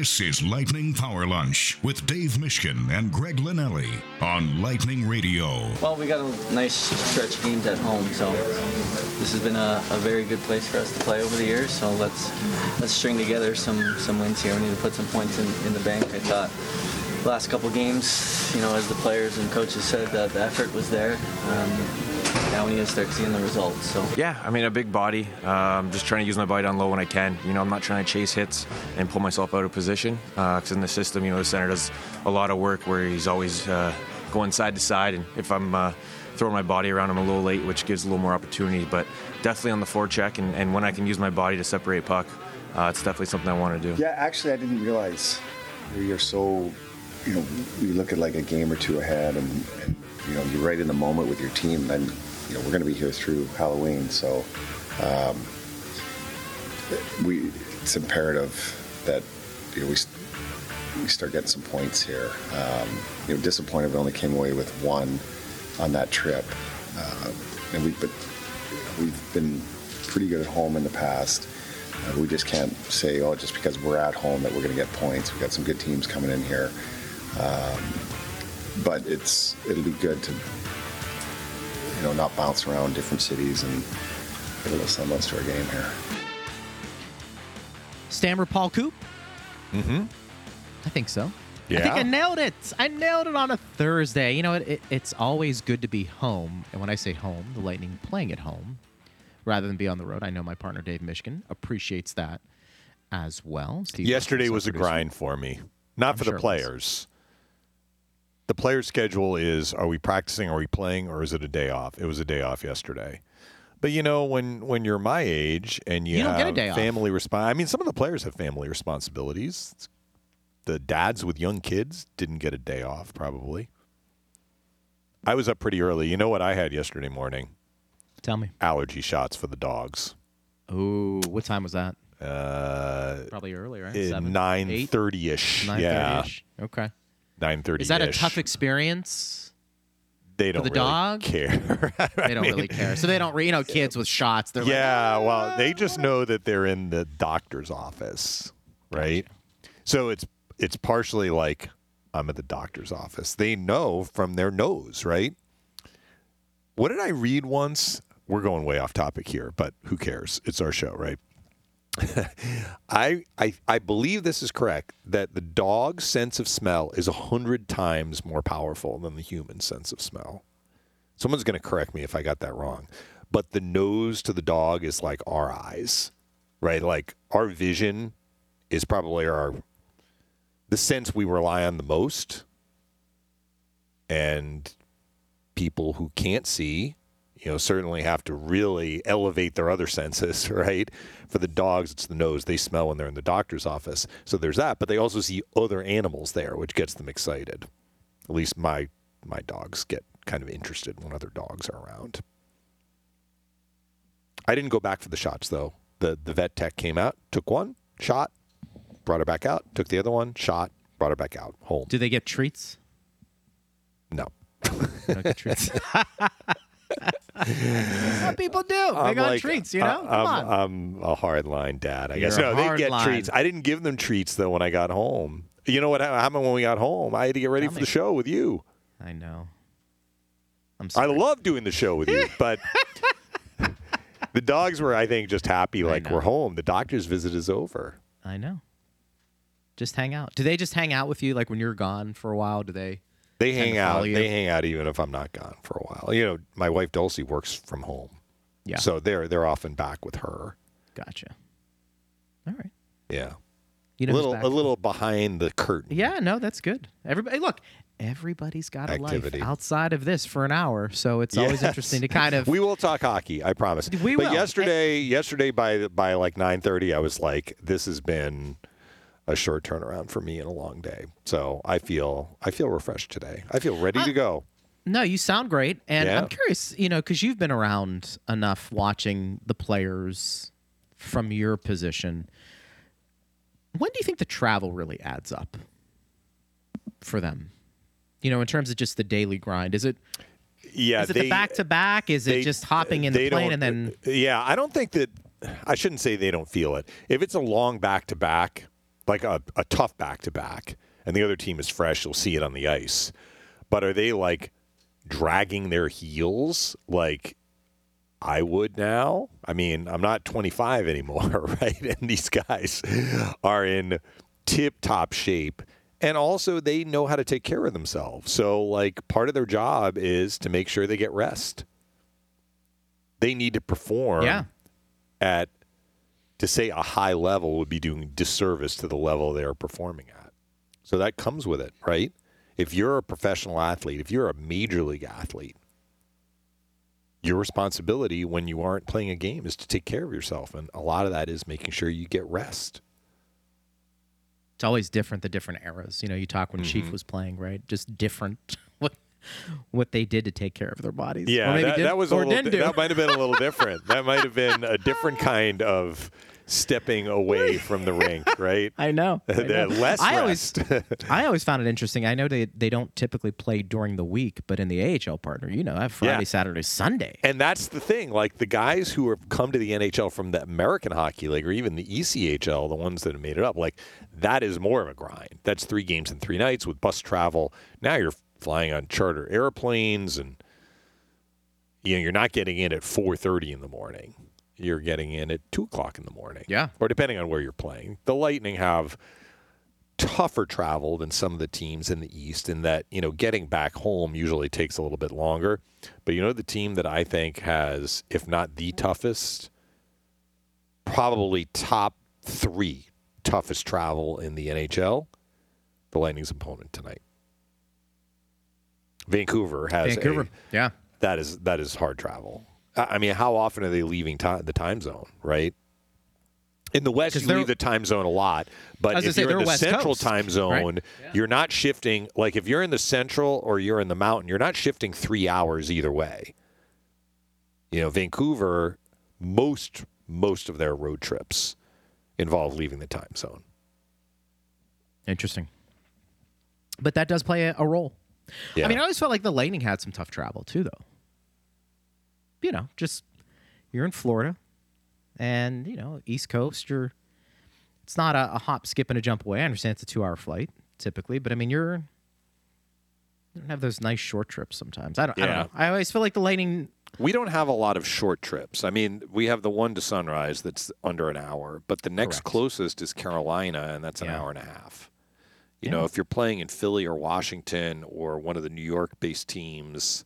This is Lightning Power Lunch with Dave Mishkin and Greg Linnelli on Lightning Radio. Well, we got a nice stretch of games at home, so this has been a, a very good place for us to play over the years. So let's let's string together some some wins here. We need to put some points in, in the bank. I thought last couple games, you know, as the players and coaches said, that the effort was there. Um, now we need to start seeing the results. So Yeah, I mean a big body. Um, just trying to use my body down low when I can. You know, I'm not trying to chase hits and pull myself out of position. Because in the system, you know, the center does a lot of work where he's always uh, going side to side, and if I'm uh, throwing my body around, I'm a little late, which gives a little more opportunity. But definitely on the forecheck, and, and when I can use my body to separate puck, uh, it's definitely something I want to do. Yeah, actually, I didn't realize you're so, you know, you look at like a game or two ahead, and, and you know, you're right in the moment with your team. Then, you know, we're going to be here through Halloween, so um, we it's imperative that you know we we start getting some points here. Um, you know, disappointed we only came away with one on that trip, uh, and we but we've been pretty good at home in the past. Uh, we just can't say, oh, just because we're at home that we're going to get points. We've got some good teams coming in here, um, but it's it'll be good to you know not bounce around different cities and get a little semblance to our game here. Stammer Paul Coop? Mm-hmm. I think so. Yeah. I think I nailed it. I nailed it on a Thursday. You know, it, it, it's always good to be home. And when I say home, the Lightning playing at home rather than be on the road. I know my partner Dave Mishkin, appreciates that as well. Steve Yesterday was a grind for me. Not I'm for sure the it was. players. The players' schedule is: Are we practicing? Are we playing? Or is it a day off? It was a day off yesterday. But you know, when when you're my age and you, You don't have get a day off. family respons I mean, some of the players have family responsibilities. The dads with young kids didn't get a day off, probably. I was up pretty early. You know what I had yesterday morning? Tell me. Allergy shots for the dogs. Ooh, what time was that? Uh, Probably early, right? Nine thirty ish. 9:30 Yeah, -ish. Okay. Nine thirty. Is that a tough experience? They don't the really dog? care. They don't really care. So they don't, re- you know, kids with shots. They're like, yeah, ah, well, they just know that they're in the doctor's office, right? So it's it's partially like I'm at the doctor's office. They know from their nose, right? What did I read once? We're going way off topic here, but who cares? It's our show, right? I, I I believe this is correct that the dog's sense of smell is a hundred times more powerful than the human sense of smell. Someone's going to correct me if I got that wrong, but the nose to the dog is like our eyes, right? Like our vision is probably our the sense we rely on the most, and people who can't see you know, certainly have to really elevate their other senses, right? For the dogs, it's the nose. They smell when they're in the doctor's office. So there's that, but they also see other animals there, which gets them excited. At least my my dogs get kind of interested when other dogs are around. I didn't go back for the shots though. The the vet tech came out, took one, shot, brought her back out, took the other one, shot, brought her back out, home. Do they get treats? No. They don't get treats. Some people do. They I'm got like, treats, you know? I- Come I'm, on. I'm a hard line dad, I guess. You're a No, they get line. treats. I didn't give them treats though when I got home. You know what ha- happened when we got home? I had to get ready Tell for me. the show with you. I know. I'm I love doing the show with you, but the dogs were, I think, just happy like we're home. The doctor's visit is over. I know. Just hang out. Do they just hang out with you like when you're gone for a while? Do they? They hang out. They hang out even if I'm not gone for a while. You know, my wife Dulcie works from home, Yeah. so they're they're often back with her. Gotcha. All right. Yeah, You know who's little a little behind the curtain. Yeah, no, that's good. Everybody, look, everybody's got a Activity. life outside of this for an hour, so it's always interesting to kind of. We will talk hockey. I promise. We but will. yesterday, yesterday by by like nine thirty, I was like, "This has been a short turnaround for me in a long day." So I feel I feel refreshed today. I feel ready to go. No, you sound great, and Yeah. I'm curious, you know, because you've been around enough watching the players from your position. When do you think the travel really adds up for them? You know, in terms of just the daily grind, is it Yeah, is it they, the back to back? Is they- it just hopping in the plane and then Yeah, I don't think that. I shouldn't say they don't feel it. If it's a long back to back, like a, a tough back to back, and the other team is fresh, you'll see it on the ice. But are they like dragging their heels like I would now? I mean, I'm not 25 anymore, right? And these guys are in tip top shape. And also, they know how to take care of themselves. So, like, part of their job is to make sure they get rest. They need to perform Yeah. at, to say a high level would be doing disservice to the level they are performing at. So that comes with it, right? If you're a professional athlete, if you're a major league athlete, your responsibility when you aren't playing a game is to take care of yourself. And a lot of that is making sure you get rest. It's always different the different eras. You know, you talk when Mm-hmm. Chief was playing, right? Just different what what they did to take care of their bodies. Yeah, or maybe that, did, that was a little. didn't di- do. That might have been a little different. That might have been a different kind of stepping away from the rink, right? I know. I, know. less I always, rest. I always found it interesting. I know they they don't typically play during the week, but in the AHL partner, you know, I have Friday, Yeah. Saturday, Sunday. And that's the thing. Like the guys who have come to the NHL from the American Hockey League or even the ECHL, the ones that have made it up, like that is more of a grind. That's three games in three nights with bus travel. Now you're flying on charter airplanes and you know, you're not getting in at four thirty in the morning. You're getting in at two o'clock in the morning. Yeah. Or depending on where you're playing. The Lightning have tougher travel than some of the teams in the East in that, you know, getting back home usually takes a little bit longer. But you know, the team that I think has, if not the toughest, probably top three toughest travel in the NHL, the Lightning's opponent tonight. Vancouver has Vancouver. a yeah. that is that is hard travel. I mean, how often are they leaving ti the time zone? Right. In the West, you leave the time zone a lot, but if say, you're in the West Central Coast, time right? zone, you're not shifting. Like if you're in the Central or you're in the Mountain, you're not shifting three hours either way. You know, Vancouver, most most of their road trips involve leaving the time zone. Interesting. But that does play a, a role. Yeah. I mean, I always felt like the Lightning had some tough travel too, though. You know, just you're in Florida, and you know, East Coast. You're. It's not a, a hop, skip, and a jump away. I understand it's a two-hour flight typically, but I mean, you're. You don't have those nice short trips sometimes. I don't. I don't Yeah. know. I always feel like the Lightning. We don't have a lot of short trips. I mean, we have the one to Sunrise that's under an hour, but the next Correct. closest is Carolina, and that's an Yeah. hour and a half. You know, if you're playing in Philly or Washington or one of the New York-based teams,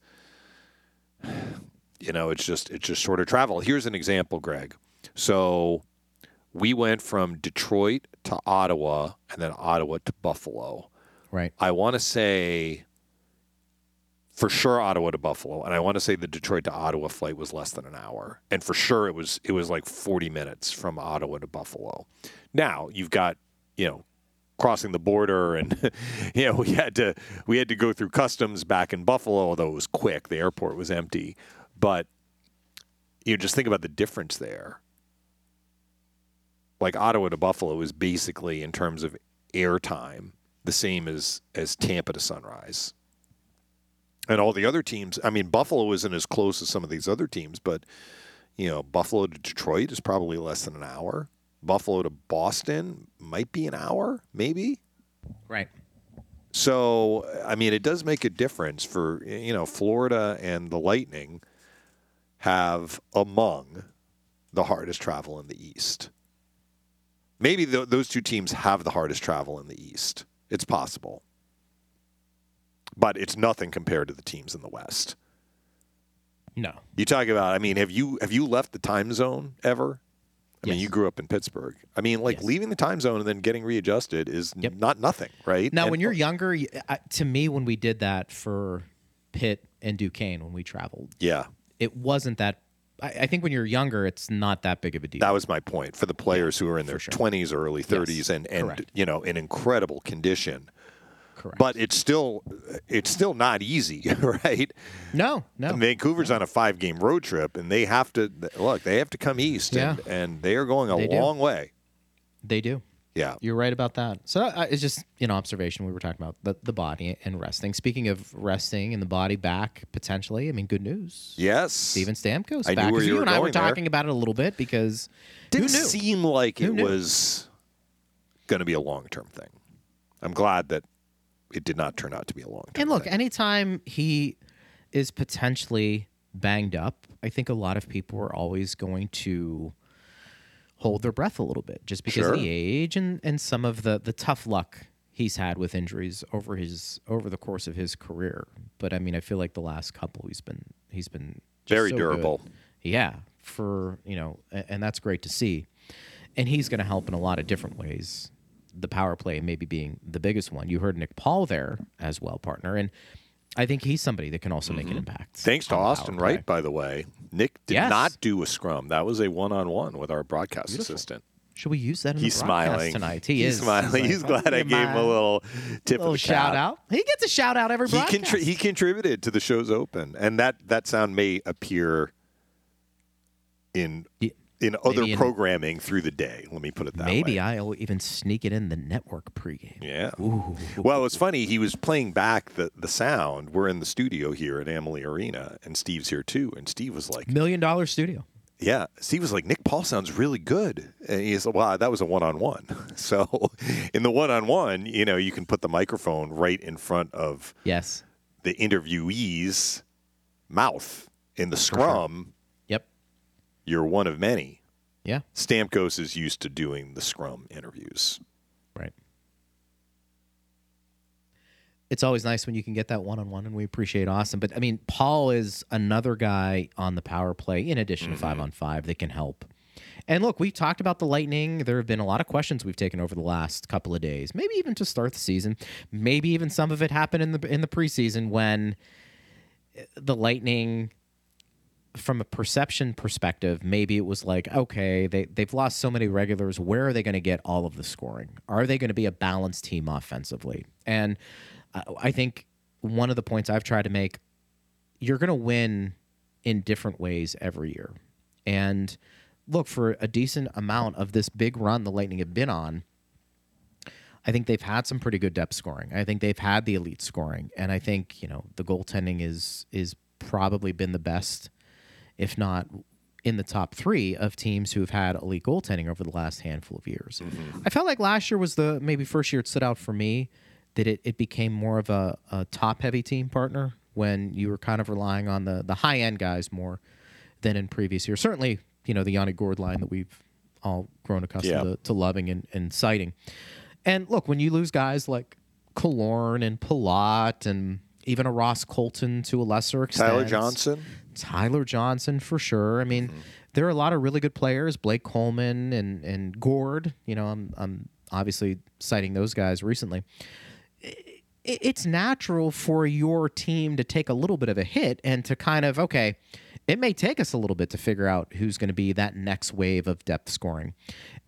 you know, it's just it's just shorter travel. Here's an example, Greg. So we went from Detroit to Ottawa, and then Ottawa to Buffalo. Right. I want to say for sure Ottawa to Buffalo, and I want to say the Detroit to Ottawa flight was less than an hour, and for sure it was it was like forty minutes from Ottawa to Buffalo. Now you've got you know crossing the border, and you know we had to we had to go through customs back in Buffalo, although it was quick. The airport was empty, but you know, just think about the difference there. Like Ottawa to Buffalo is basically in terms of airtime the same as as Tampa to Sunrise. And all the other teams, I mean Buffalo isn't as close as some of these other teams, but you know, Buffalo to Detroit is probably less than an hour. Buffalo to Boston might be an hour, maybe. Right. So, I mean, it does make a difference for, you know, Florida and the Lightning have among the hardest travel in the East. Maybe th- those two teams have the hardest travel in the East. It's possible. But it's nothing compared to the teams in the West. No. You talk about, I mean, have you have you left the time zone ever? I mean, you grew up in Pittsburgh. I mean, like Yes. leaving the time zone and then getting readjusted is Yep. not nothing, right? Now, And- when you're younger, uh, to me, when we did that for Pitt and Duquesne, when we traveled, yeah, it wasn't that. I, I think when you're younger, it's not that big of a deal. That was my point for the players who are in their sure. 20s or early 30s and and correct. you know in incredible condition. Correct. But it's still it's still not easy, right? no, no. Vancouver's on a five game road trip and they have to look, they have to come east and, and they are going a They do. long way. They do. Yeah. You're right about that. So uh, it's just an observation. We were talking about the, the body and resting. Speaking of resting and the body back potentially, I mean, good news. Yes. Steven Stamkos I knew back. where 'Cause you were and I were there. talking about it a little bit because didn't knew? seem like Who it knew? was going to be a long term thing. I'm glad that it did not turn out to be a long term. And look, anytime he is potentially banged up, I think a lot of people are always going to hold their breath a little bit just because Sure. of the age and, and some of the, the tough luck he's had with injuries over his over the course of his career. But I mean, I feel like the last couple he's been he's been just Very so good. durable. Yeah, for you know, and that's great to see. And he's going to help in a lot of different ways. The power play maybe being the biggest one. You heard Nick Paul there as well, partner, and I think he's somebody that can also make an impact. Mm-hmm. Thanks to on the power Austin. Wright, by the way. Nick did Yes. not do a scrum. That was a one on one with our broadcast assistant. Should we use that in He's the smiling tonight. He He's is smiling. He's, like, glad I "Oh, gave him a little tip little of the shout cap. out. He gets a shout out every He, broadcast. contri- he contributed to the show's open, and that that sound may appear in Yeah, in other in- programming through the day. Let me put it that Maybe way. Maybe I'll even sneak it in the network pregame. Yeah. Ooh. Well, it's funny. He was playing back the, the sound. We're in the studio here at Amalie Arena, and Steve's here too. And Steve was like, Million dollar studio. "Yeah." Steve was like, "Nick Paul sounds really good." And he's like, "Wow, that was a one on one." So, in the one on one, you know, you can put the microphone right in front of Yes. the interviewee's mouth. In the scrum. You're one of many. Yeah. Stamkos is used to doing the scrum interviews. Right. It's always nice when you can get that one on one, and we appreciate Austin. But I mean, Paul is another guy on the power play, in addition to five mm-hmm. on five, that can help. And look, we've talked about the Lightning. There have been a lot of questions we've taken over the last couple of days, maybe even to start the season. Maybe even some of it happened in the in the preseason when the Lightning from a perception perspective, maybe it was like, okay, they, they've lost so many regulars. Where are they going to get all of the scoring? Are they going to be a balanced team offensively? And I, think one of the points I've tried to make, you're going to win in different ways every year. And look, for a decent amount of this big run the Lightning have been on, I think they've had some pretty good depth scoring. I think they've had the elite scoring, and I think you know the goaltending is is probably been the best, if not in the top three of teams who have had elite goaltending over the last handful of years. Mm-hmm. I felt like last year was the maybe first year it stood out for me that it, it became more of a, a top heavy team partner when you were kind of relying on the the high end guys more than in previous years. Certainly, you know the Yanni Gourde line that we've all grown accustomed Yeah. to, to loving and, and citing. And look, when you lose guys like Killorn and Palat and even a Ross Colton to a lesser extent, Tyler Johnson. Tyler Johnson for sure. I mean, mm-hmm. there are a lot of really good players, Blake Coleman and and Gourde. You know, I'm I'm obviously citing those guys recently. I- It's natural for your team to take a little bit of a hit and to kind of okay, it may take us a little bit to figure out who's going to be that next wave of depth scoring.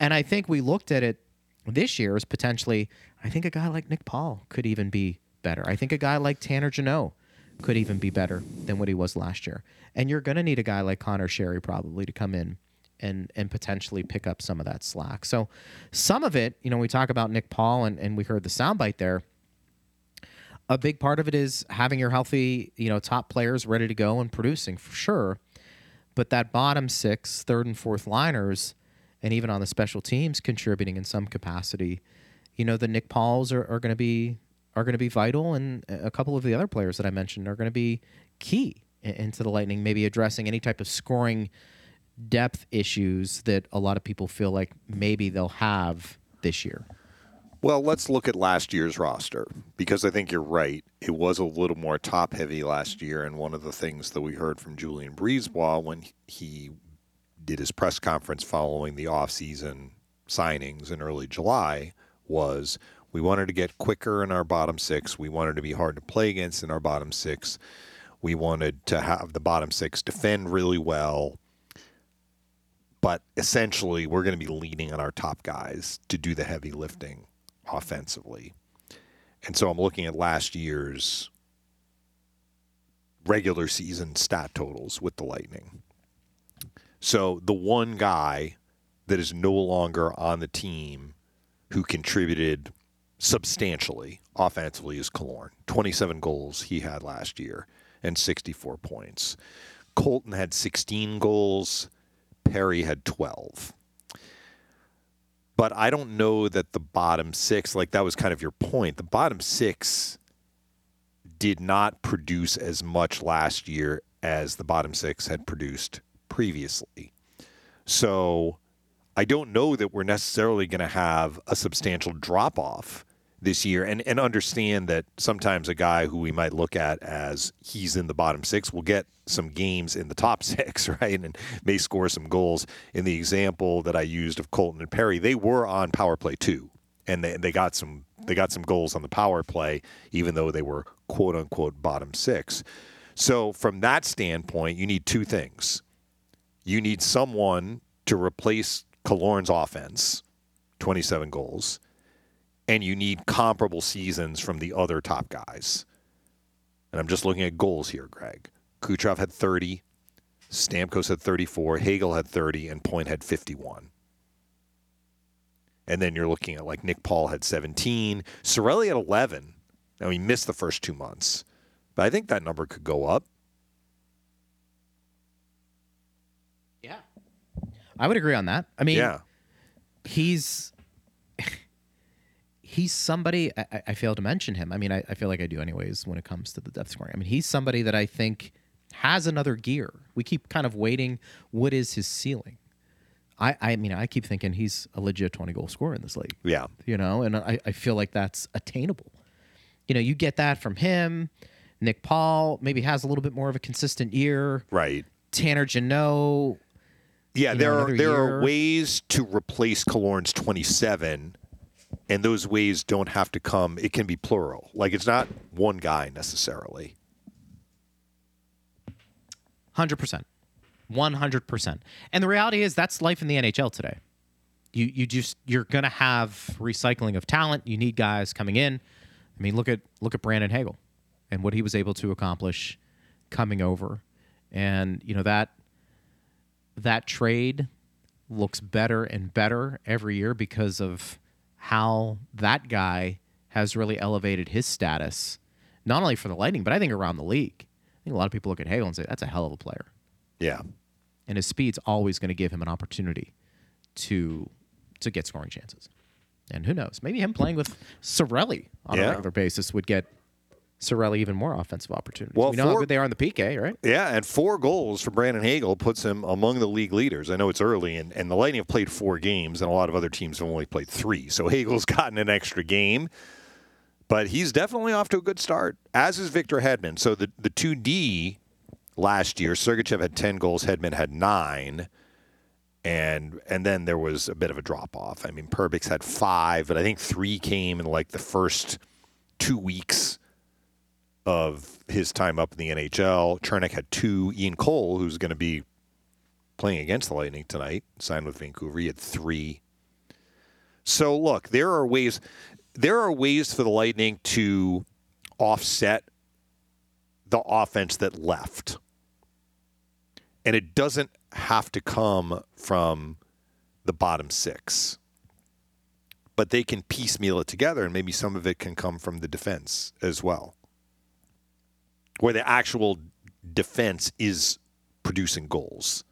And I think we looked at it this year as potentially, I think a guy like Nick Paul could even be better. I think a guy like Tanner Jeannot could even be better than what he was last year. And you're going to need a guy like Conor Sheary probably to come in and and potentially pick up some of that slack. So some of it, you know, we talk about Nick Paul and, and we heard the soundbite there. A big part of it is having your healthy, you know, top players ready to go and producing for sure. But that bottom six, third and fourth liners, and even on the special teams contributing in some capacity, you know, the Nick Pauls are, are going to be are going to be vital, and a couple of the other players that I mentioned are going to be key into the Lightning, maybe addressing any type of scoring depth issues that a lot of people feel like maybe they'll have this year. Well, let's look at last year's roster because I think you're right. It was a little more top heavy last year. And one of the things that we heard from Julien BriseBois when he did his press conference following the offseason signings in early July was we wanted to get quicker in our bottom six. We wanted to be hard to play against in our bottom six. We wanted to have the bottom six defend really well but essentially we're going to be leaning on our top guys to do the heavy lifting offensively. And so I'm looking at last year's regular season stat totals with the Lightning. So the one guy that is no longer on the team who contributed substantially offensively is Killorn. 27 goals he had last year and 64 points. Colton had 16 goals. Perry had 12. But I don't know that the bottom six, like that was kind of your point. The bottom six did not produce as much last year as the bottom six had produced previously. So I don't know that we're necessarily going to have a substantial drop off this year and, and understand that sometimes a guy who we might look at as he's in the bottom six will get some games in the top six, right? And may score some goals. In the example that I used of Colton and Perry, they were on power play too. And they, they got some they got some goals on the power play, even though they were quote unquote bottom six. So from that standpoint, you need two things. You need someone to replace Killorn's offense, 27 goals, and you need comparable seasons from the other top guys. And I'm just looking at goals here, Greg. Kucherov had 30, Stamkos had 34, Hagel had 30, and Point had 51. And then you're looking at like Nick Paul had 17, Cirelli had 11. Now he missed the first two months, but I think that number could go up. Yeah. I would agree on that. I mean, Yeah. he's he's somebody I, I- failed to mention him. I mean, I, I feel like I do anyways when it comes to the depth scoring. I mean, he's somebody that I think has another gear. We keep kind of waiting. What is his ceiling? I, I mean, I keep thinking he's a legit 20 goal scorer in this league. Yeah. You know, and I, I feel like that's attainable. You know, you get that from him. Nick Paul maybe has a little bit more of a consistent year. Right. Tanner Jeannot, Yeah, there know, are there year. are ways to replace Killorn's 27 and those ways don't have to come it can be plural. Like it's not one guy necessarily. Hundred percent, one hundred percent. And the reality is, that's life in the NHL today. You you just you're gonna have recycling of talent. You need guys coming in. I mean, look at look at Brandon Hagel and what he was able to accomplish coming over, and you know that that trade looks better and better every year because of how that guy has really elevated his status, not only for the Lightning, but I think around the league. I think a lot of people look at Hagel and say that's a hell of a player, Yeah. and his speed's always going to give him an opportunity to to get scoring chances. And who knows? Maybe him playing with Cirelli on Yeah. a regular basis would get Cirelli even more offensive opportunities. Well, we know how good they are in the PK, right? Yeah, and four goals for Brandon Hagel puts him among the league leaders. I know it's early, and, and the Lightning have played four games, and a lot of other teams have only played three. So Hagel's gotten an extra game, but he's definitely off to a good start, as is Victor Hedman. So the, the 2D last year, Sergachev had 10 goals, Hedman had nine. And and then there was a bit of a drop off. I mean, Perbix had five, but I think three came in like the first two weeks of his time up in the NHL. Cernak had two. Ian Cole, who's going to be playing against the Lightning tonight, signed with Vancouver. He had three. So look, there are ways. There are ways for the Lightning to offset the offense that left, and it doesn't have to come from the bottom six. But they can piecemeal it together, and maybe some of it can come from the defense as well where the actual defense is producing goals.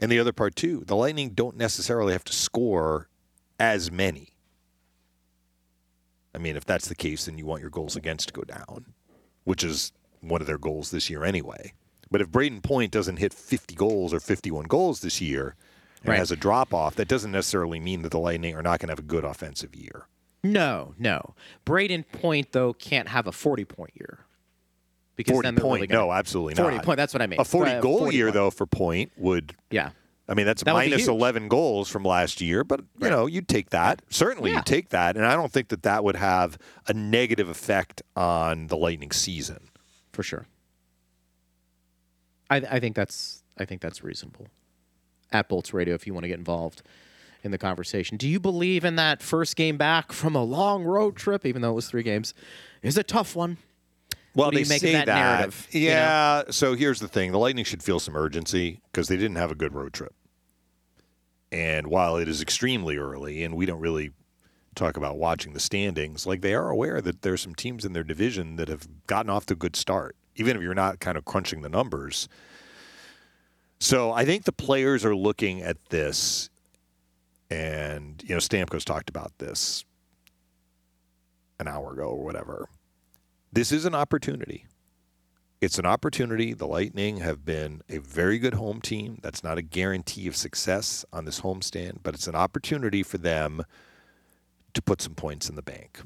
And the other part too, the Lightning don't necessarily have to score as many. I mean, if that's the case, then you want your goals against to go down, which is one of their goals this year anyway. But if Brayden Point doesn't hit 50 goals or 51 goals this year and Right. has a drop off, that doesn't necessarily mean that the Lightning are not going to have a good offensive year. No, no. Brayden Point though can't have a forty point year. Because 40 then point, really gonna, no, absolutely 40 not. point. That's what I mean. A 40 Uh, goal 40 year, point. though, for Point would Yeah. I mean, that's That minus huge. 11 goals from last year, but you know, you'd take that. Certainly, Yeah. you'd take that, and I don't think that that would have a negative effect on the Lightning season. for sure. I, I think that's I think that's reasonable. At Bolts Radio, if you want to get involved in the conversation, do you believe in that first game back from a long road trip, even though it was three games, is a tough one? Well, What do they you make of say that narrative, you know? Yeah. So here's the thing: the Lightning should feel some urgency because they didn't have a good road trip. And while it is extremely early, and we don't really talk about watching the standings, like they are aware that there's some teams in their division that have gotten off to a good start, even if you're not kind of crunching the numbers. So I think the players are looking at this and you know Stamkos talked about this an hour ago or whatever. This is an opportunity. It's an opportunity. The Lightning have been a very good home team. That's not a guarantee of success on this homestand, but it's an opportunity for them to put some points in the bank.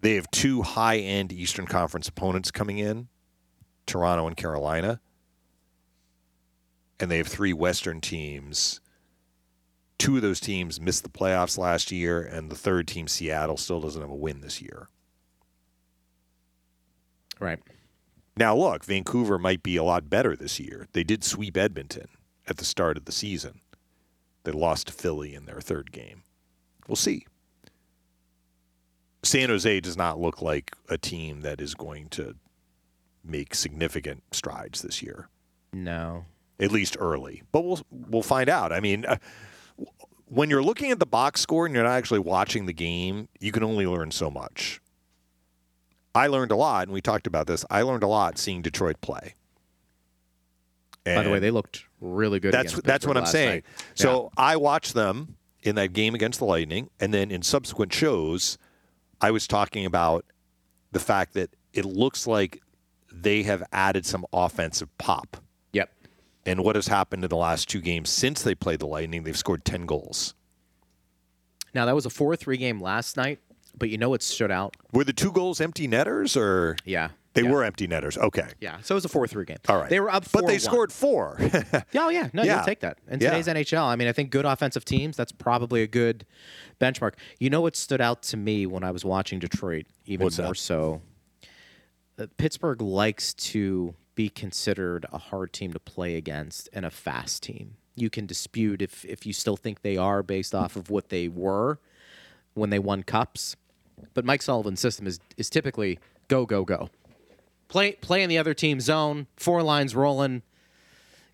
They have two high end Eastern Conference opponents coming in Toronto and Carolina. And they have three Western teams. Two of those teams missed the playoffs last year, and the third team, Seattle, still doesn't have a win this year. Right. Now, look, Vancouver might be a lot better this year. They did sweep Edmonton at the start of the season. They lost to Philly in their third game. We'll see. San Jose does not look like a team that is going to make significant strides this year, No. at least early. But we'll we'll find out. I mean, uh, when you're looking at the box score and you're not actually watching the game, you can only learn so much. I learned a lot, and we talked about this. I learned a lot seeing Detroit play. By the way, they looked really good. that's that's what I'm saying. night. So I watched them in that game against the Lightning, and then in subsequent shows, I was talking about the fact that it looks like they have added some offensive pop. And what has happened in the last two games since they played the Lightning? They've scored ten goals. Now that was a four-three game last night, but you know what stood out? Were the two goals empty netters, or Yeah. they yeah. were empty netters? Okay, Yeah. So it was a four-three game. all right. They were up, but they 4-1. scored four. Oh yeah, no, Yeah. you'll take that. In Yeah. today's NHL, I mean, I think good offensive teams. That's probably a good benchmark. You know what stood out to me when I was watching Detroit, even What's that? more so. Uh, Pittsburgh likes to be considered a hard team to play against and a fast team. You can dispute if if you still think they are based off of what they were when they won cups, but Mike Sullivan's system is is typically go go go. Play play in the other team's zone, four lines rolling,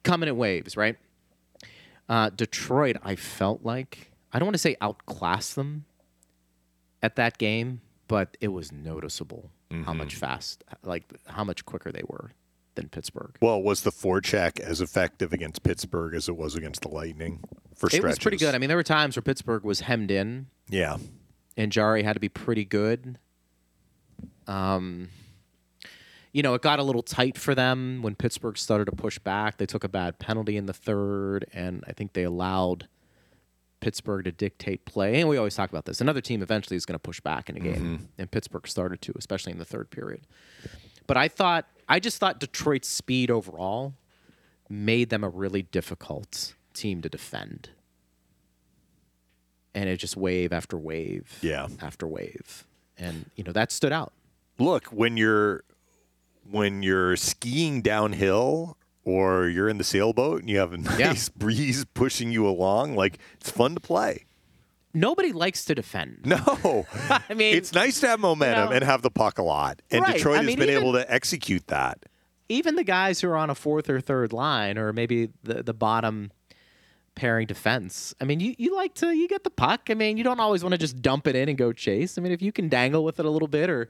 coming in waves, right? Uh, Detroit, I felt like I don't want to say outclassed them at that game, but it was noticeable how much fast, like how much quicker they were than Pittsburgh. well, was the forecheck as effective against Pittsburgh as it was against the Lightning for stretches? It was pretty good. I mean, there were times where Pittsburgh was hemmed in, yeah. and Jarry had to be pretty good. Um, you know, it got a little tight for them when Pittsburgh started to push back. They took a bad penalty in the third, and I think they allowed Pittsburgh to dictate play. And we always talk about this. Another team eventually is going to push back in a game, and Pittsburgh started to, especially in the third period. But I thought, I just thought Detroit's speed overall made them a really difficult team to defend. And it just wave after wave, Yeah. after wave, and you know that stood out. look when you're when you're skiing downhill or you're in the sailboat and you have a nice Yeah. breeze pushing you along like it's fun to play Nobody likes to defend. no I mean, it's nice to have momentum you know- and have the puck a lot and Right. detroit I has mean, been even- able to execute that even the guys who are on a fourth or third line, or maybe the the bottom pairing defense. I mean, you, you like to you get the puck. I mean, you don't always want to just dump it in and go chase. I mean, if you can dangle with it a little bit or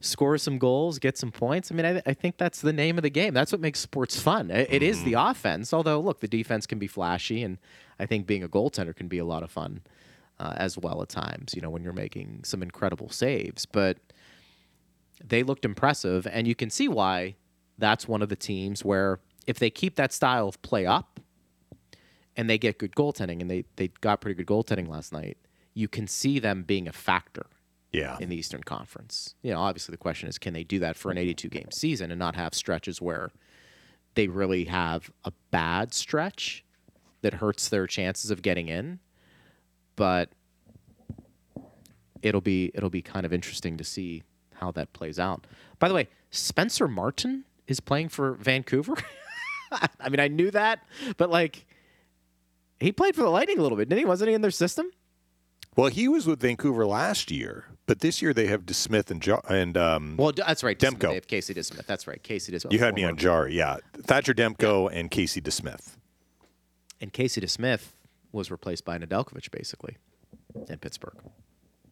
score some goals, get some points. I mean, I, I think that's the name of the game. That's what makes sports fun. It, it is mm-hmm. the offense. Although, look, the defense can be flashy, and I think being a goaltender can be a lot of fun uh, as well at times. You know, when you're making some incredible saves, but they looked impressive, and you can see why that's one of the teams where if they keep that style of play up and they get good goaltending, and they, they got pretty good goaltending last night, you can see them being a factor yeah in the Eastern Conference. You know, obviously the question is can they do that for an 82 game season and not have stretches where they really have a bad stretch that hurts their chances of getting in? But it'll be it'll be kind of interesting to see how that plays out. By the way, Spencer Martin is playing for Vancouver. I mean, I knew that, but like he played for the Lightning a little bit, didn't he? Wasn't he in their system? well he was with vancouver last year but this year they have DeSmith and jo- and um, Well, that's right. DeSmith. Demko. They have Casey DeSmith. That's right. Casey DeSmith. you had me on Jarry, yeah thatcher demko and casey DeSmith. And Casey DeSmith was replaced by Nedeljkovic basically in Pittsburgh,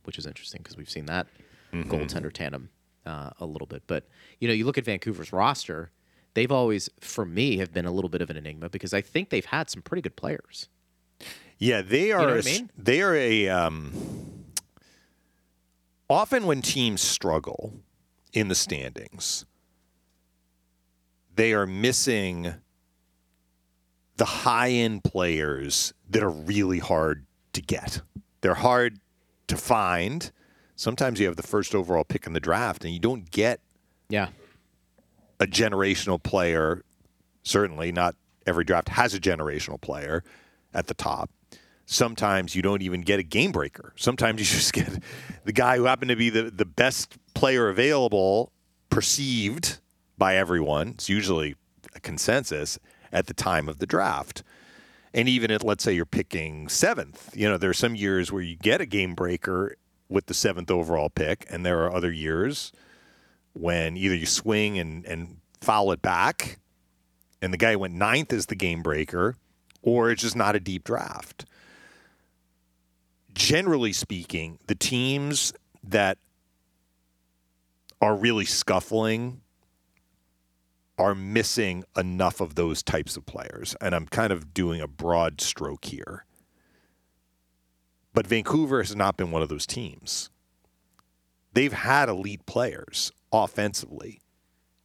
which is interesting because we've seen that Mm-hmm. goaltender tandem uh, a little bit. But you know, you look at Vancouver's roster; they've always, for me, have been a little bit of an enigma because I think they've had some pretty good players. Yeah, they are. know a I s- mean? They are a. Um, often when teams struggle in the standings, they are missing the high end players that are really hard to get. They're hard to find. Sometimes you have the first overall pick in the draft, and you don't get Yeah. a generational player. Certainly, not every draft has a generational player at the top. Sometimes you don't even get a game breaker. Sometimes you just get the guy who happened to be the, the best player available, perceived by everyone. It's usually a consensus at the time of the draft. And even at, let's say, you're picking seventh, you know, there are some years where you get a game breaker with the seventh overall pick, and there are other years when either you swing and, and foul it back, and the guy went ninth is the game breaker, or it's just not a deep draft. Generally speaking, the teams that are really scuffling are missing enough of those types of players. And I'm kind of doing a broad stroke here. But Vancouver has not been one of those teams. They've had elite players offensively.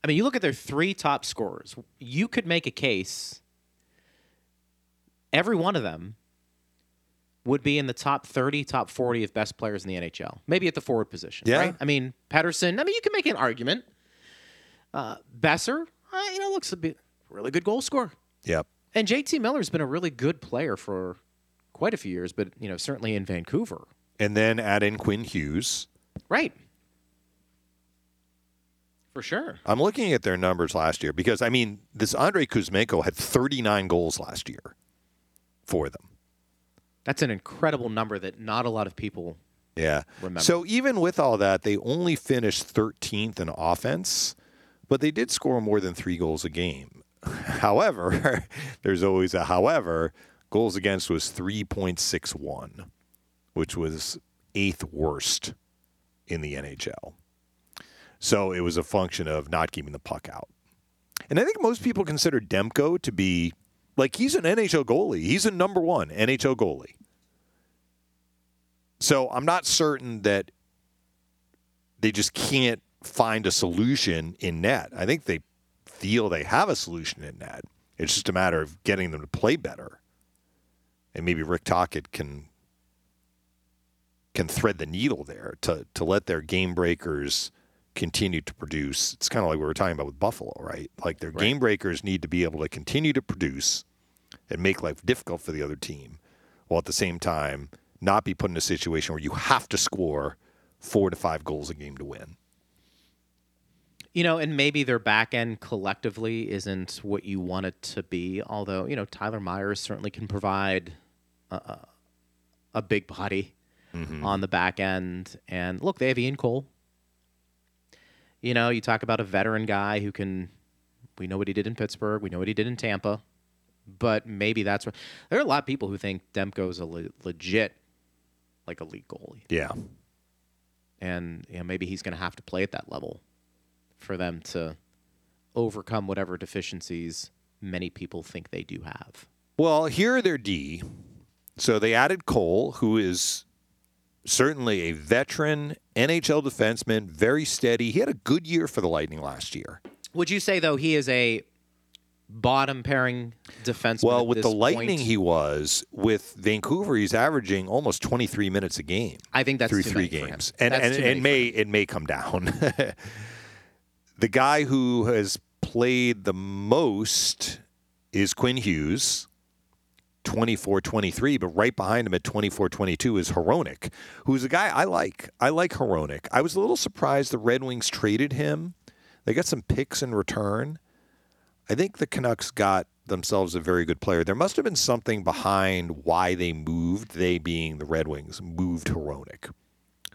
I mean, you look at their three top scorers. You could make a case. Every one of them would be in the top 30, top 40 of best players in the NHL. Maybe at the forward position, Yeah. right? I mean, Pettersson, I mean, you can make an argument. Uh, Boeser, uh, you know, looks a bit really good goal scorer. Yep. And JT Miller's been a really good player for quite a few years, but, you know, certainly in Vancouver. And then add in Quinn Hughes. Right. For sure. I'm looking at their numbers last year because, I mean, this Andrei Kuzmenko had 39 goals last year for them. That's an incredible number that not a lot of people Yeah. Remember. So even with all that, they only finished 13th in offense, but they did score more than three goals a game. However, there's always a however. Goals against was 3.61, which was eighth worst in the NHL. So it was a function of not keeping the puck out. And I think most people consider Demko to be like he's an NHL goalie. He's a number one NHL goalie. So I'm not certain that they just can't find a solution in net. I think they feel they have a solution in net. It's just a matter of getting them to play better. And maybe Rick Tocchet can can thread the needle there to to let their game breakers continue to produce. It's kind of like we were talking about with Buffalo, right? Like their game breakers need to be able to continue to produce and make life difficult for the other team, while at the same time not be put in a situation where you have to score four to five goals a game to win. You know, and maybe their back end collectively isn't what you want it to be. Although, you know, Tyler Myers certainly can provide a, a, big body mm-hmm. on the back end. And look, they have Ian Cole. You know, you talk about a veteran guy who can. We know what he did in Pittsburgh. We know what he did in Tampa. But maybe that's what. There are a lot of people who think Demko's a le- legit, like elite goalie, Yeah. and you know, maybe he's going to have to play at that level for them to overcome whatever deficiencies many people think they do have. Well, here are their D. So they added Cole, who is certainly a veteran NHL defenseman, very steady. He had a good year for the Lightning last year. Would you say though he is a bottom pairing defenseman? Well, with the Lightning, point? he was. With Vancouver, he's averaging almost 23 minutes a game. I think that's through three many for him. games, and That's and it may it may come down. the guy who has played the most is Quinn Hughes. 24-23, but right behind him at 24-22 is Hronek, who's a guy I like. I like Hronek. I was a little surprised the Red Wings traded him. They got some picks in return. I think the Canucks got themselves a very good player. There must have been something behind why they moved, they being the Red Wings, moved Hronek,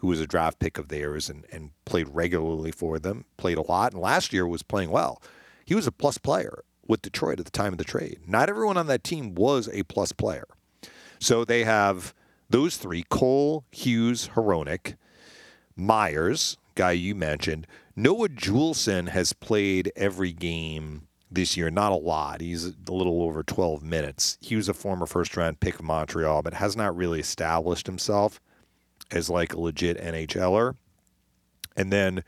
who was a draft pick of theirs and, and played regularly for them, played a lot, and last year was playing well. He was a plus player with Detroit at the time of the trade. Not everyone on that team was a plus player. So they have those three Cole, Hughes, Hronek, Myers, guy you mentioned. Noah Juulsen has played every game this year. Not a lot. He's a little over 12 minutes. He was a former first round pick of Montreal, but has not really established himself as like a legit NHLer. And then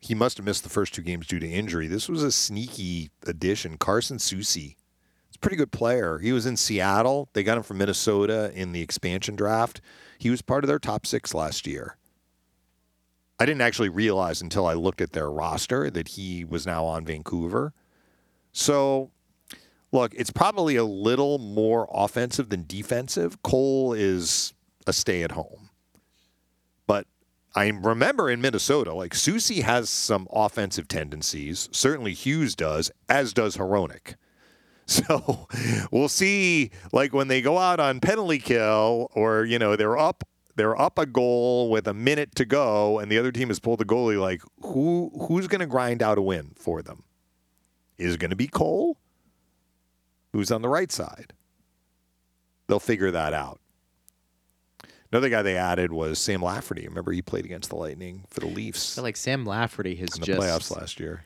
he must have missed the first two games due to injury. This was a sneaky addition. Carson Soucy. He's a pretty good player. He was in Seattle. They got him from Minnesota in the expansion draft. He was part of their top six last year. I didn't actually realize until I looked at their roster that he was now on Vancouver. So, look, it's probably a little more offensive than defensive. Cole is a stay at home. I remember in Minnesota, like Soucy has some offensive tendencies. Certainly Hughes does, as does Hronek. So we'll see, like when they go out on penalty kill, or you know they're up, they're up a goal with a minute to go, and the other team has pulled the goalie. Like who who's going to grind out a win for them? Is it going to be Cole? Who's on the right side? They'll figure that out. Another guy they added was Sam Lafferty. Remember, he played against the Lightning for the Leafs I like Sam Lafferty has in the just playoffs last year.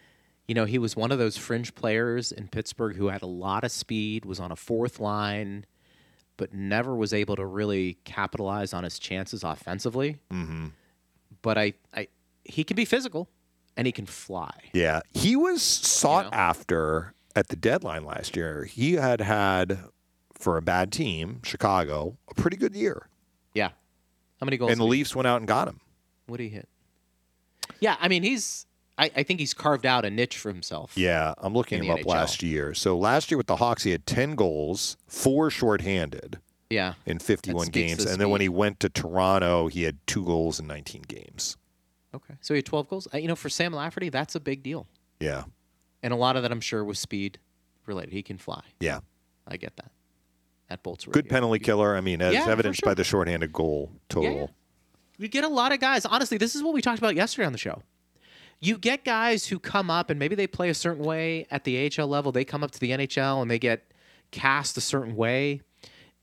You know, he was one of those fringe players in Pittsburgh who had a lot of speed, was on a fourth line, but never was able to really capitalize on his chances offensively. Mm-hmm. But I, I, he can be physical, and he can fly. Yeah, he was sought know? after at the deadline last year. He had had for a bad team, Chicago, a pretty good year. How many goals? and the Leafs went out and got him. What did he hit? Yeah, I mean, he's. I, I think he's carved out a niche for himself. Yeah, I'm looking him up NHL. last year. So last year with the Hawks, he had 10 goals, four shorthanded Yeah. in 51 games, and then when he went to Toronto, he had two goals in 19 games. Okay. So he had 12 goals. Uh, You know, for Sam Lafferty, that's a big deal. Yeah, And a lot of that, I'm sure, was speed related. He can fly. yeah, I get that. That bolts good penalty killer. I mean, as Yeah, evidenced by the shorthanded goal total. yeah. You get a lot of guys. Honestly, this is what we talked about yesterday on the show. You get guys who come up and maybe they play a certain way at the AHL level. They come up to the NHL and they get cast a certain way,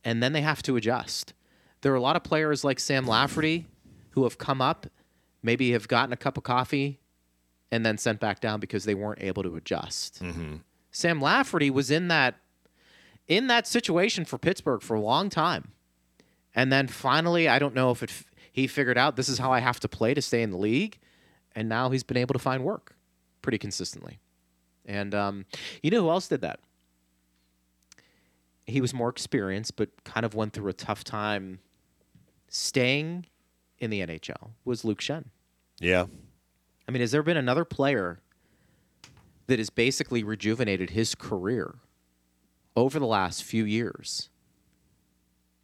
and then they have to adjust. There are a lot of players like Sam Lafferty who have come up, maybe have gotten a cup of coffee, and then sent back down because they weren't able to adjust. Mm-hmm. Sam Lafferty was in that in that situation for Pittsburgh for a long time. And then finally, I don't know if it he figured out this is how I have to play to stay in the league, and now he's been able to find work pretty consistently. And um, you know who else did that? He was more experienced, but kind of went through a tough time staying in the NHL. Was Luke Schenn? Yeah. I mean, has there been another player that has basically rejuvenated his career over the last few years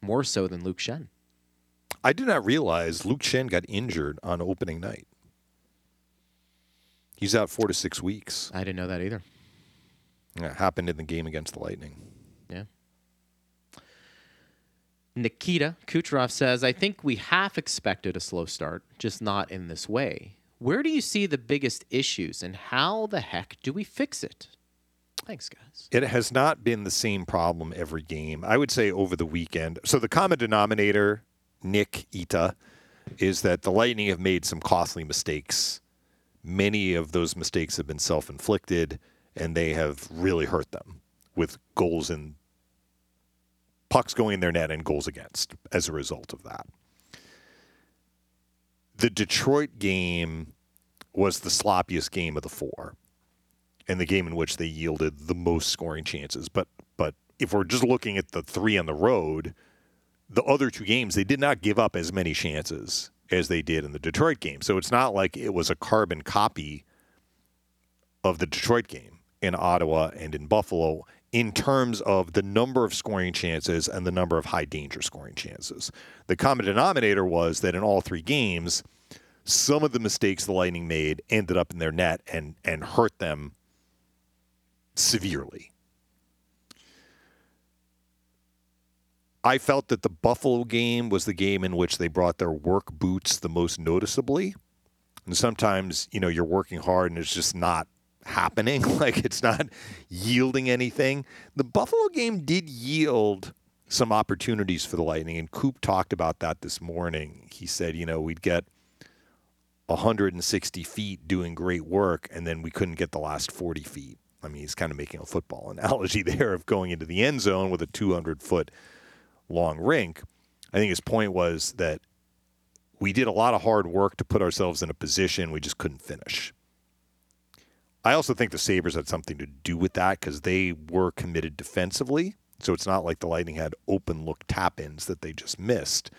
more so than Luke Schenn? I did not realize Luke Schenn got injured on opening night. He's out four to six weeks. I didn't know that either. It happened in the game against the Lightning. Yeah. Nikita Kucherov says, I think we half expected a slow start, just not in this way. Where do you see the biggest issues and how the heck do we fix it? Thanks, guys. It has not been the same problem every game. I would say over the weekend. So the common denominator, Nick Ita, is that the Lightning have made some costly mistakes. Many of those mistakes have been self inflicted, and they have really hurt them with goals and pucks going in their net and goals against as a result of that. The Detroit game was the sloppiest game of the four and the game in which they yielded the most scoring chances. But but if we're just looking at the three on the road, the other two games they did not give up as many chances as they did in the Detroit game. So it's not like it was a carbon copy of the Detroit game in Ottawa and in Buffalo in terms of the number of scoring chances and the number of high danger scoring chances. The common denominator was that in all three games, some of the mistakes the Lightning made ended up in their net and and hurt them severely. I felt that the Buffalo game was the game in which they brought their work boots the most noticeably. And sometimes, you know, you're working hard and it's just not happening. Like it's not yielding anything. The Buffalo game did yield some opportunities for the Lightning. And Coop talked about that this morning. He said, you know, we'd get 160 feet doing great work, and then we couldn't get the last 40 feet. I mean, he's kind of making a football analogy there of going into the end zone with a 200 foot long rink. I think his point was that we did a lot of hard work to put ourselves in a position we just couldn't finish. I also think the Sabres had something to do with that because they were committed defensively. So it's not like the Lightning had open look tap ins that they just missed.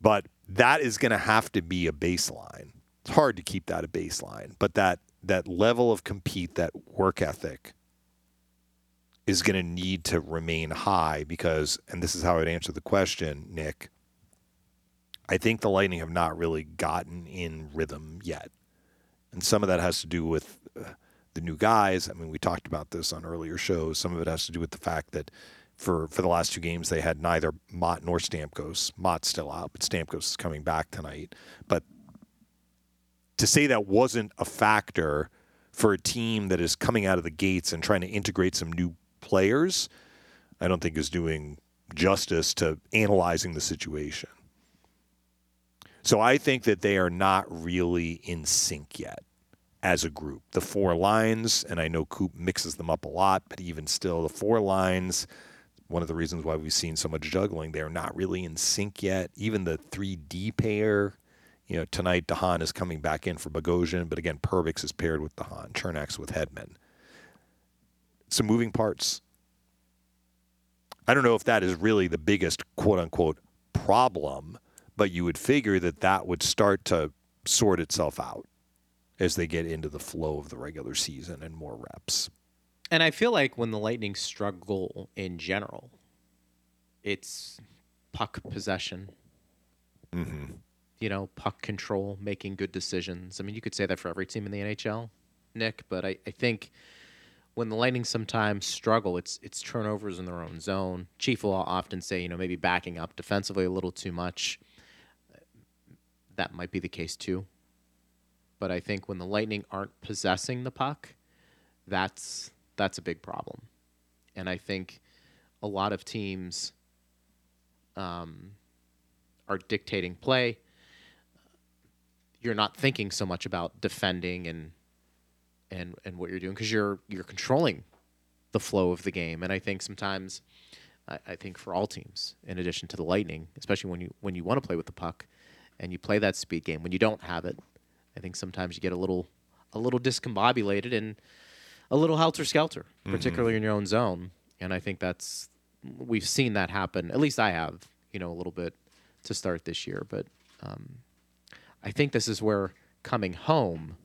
But that is going to have to be a baseline. It's hard to keep that a baseline, but that that level of compete, that work ethic is going to need to remain high because and this is how I'd answer the question, Nick. I think the Lightning have not really gotten in rhythm yet. And some of that has to do with uh, the new guys. I mean, we talked about this on earlier shows. Some of it has to do with the fact that for for the last two games they had neither Motte nor Stamkos. Motte's still out, but Stamkos is coming back tonight. But to say that wasn't a factor for a team that is coming out of the gates and trying to integrate some new players, I don't think is doing justice to analyzing the situation. So I think that they are not really in sync yet as a group. The four lines, and I know Coop mixes them up a lot, but even still, the four lines, one of the reasons why we've seen so much juggling, they're not really in sync yet. Even the 3D pair, you know, tonight de Haan is coming back in for Bogosian, but again, Perbix is paired with de Haan, Cernak's with Hedman. Some moving parts. I don't know if that is really the biggest quote unquote problem, but you would figure that that would start to sort itself out as they get into the flow of the regular season and more reps. And I feel like when the Lightning struggle in general, it's puck possession. Mm-hmm. You know, puck control, making good decisions. I mean, you could say that for every team in the NHL, Nick, but I, I think when the Lightning sometimes struggle, it's it's turnovers in their own zone. Chief will often say, you know, maybe backing up defensively a little too much. That might be the case too. But I think when the Lightning aren't possessing the puck, that's that's a big problem. And I think a lot of teams um, are dictating play. You're not thinking so much about defending and and and what you're doing because you're you're controlling the flow of the game. And I think sometimes, I, I think for all teams, in addition to the Lightning, especially when you when you want to play with the puck and you play that speed game, when you don't have it, I think sometimes you get a little a little discombobulated and a little helter skelter, particularly in your own zone. And I think that's we've seen that happen. At least I have, you know, a little bit to start this year. But um, I think this is where coming home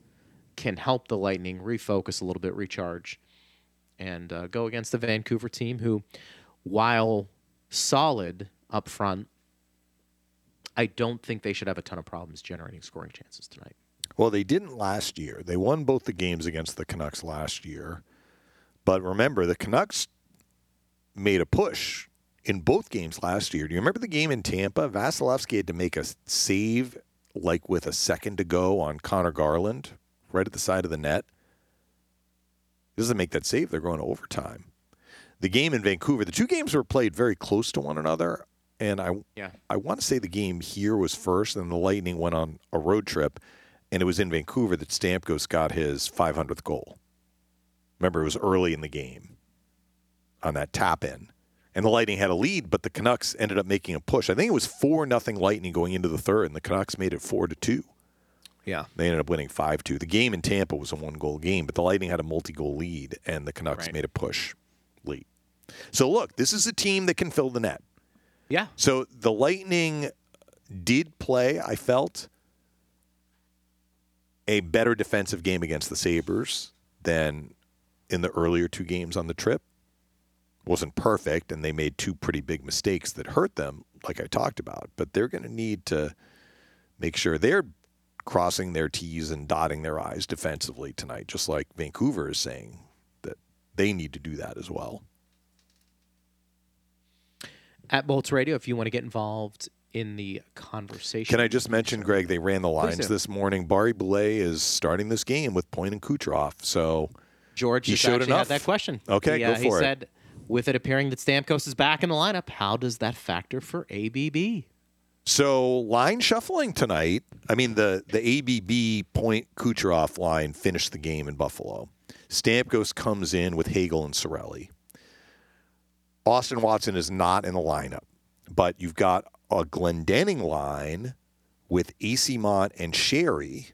can help the Lightning refocus a little bit, recharge, and uh, go against the Vancouver team, who, while solid up front, I don't think they should have a ton of problems generating scoring chances tonight. Well, they didn't last year. They won both the games against the Canucks last year. But remember, the Canucks made a push in both games last year. Do you remember the game in Tampa? Vasilevskiy had to make a save like with a second to go on Conor Garland right at the side of the net. He doesn't make that save, they're going to overtime. The game in Vancouver, the two games were played very close to one another. And I, Yeah. I want to say the game here was first, and the Lightning went on a road trip, and it was in Vancouver that Stamkos got his 500th goal. Remember, it was early in the game on that tap in. And the Lightning had a lead, but the Canucks ended up making a push. I think it was 4 nothing Lightning going into the third, and the Canucks made it 4 to 2. Yeah. They ended up winning 5 2. The game in Tampa was a one goal game, but the Lightning had a multi goal lead, and the Canucks Right. made a push late. So, look, this is a team that can fill the net. Yeah. So the Lightning did play, I felt, a better defensive game against the Sabres than in the earlier two games on the trip. Wasn't perfect, and they made two pretty big mistakes that hurt them, like I talked about. But they're going to need to make sure they're crossing their T's and dotting their I's defensively tonight, just like Vancouver is saying that they need to do that as well. At Bolts Radio, if you want to get involved in the conversation. Can I just mention, Greg, they ran the lines this morning. Barré-Boulet is starting this game with Point and Kucherov. So George He showed actually enough. had that question. Okay, he, go uh, he for it. said, with it appearing that Stamkos is back in the lineup, how does that factor for ABB? so line shuffling tonight. I mean the the ABB Point Kucherov line finished the game in Buffalo. Stamkos comes in with Hagel and Cirelli. Austin Watson is not in the lineup, but you've got a Glendening line with Eyssimont and Sheary,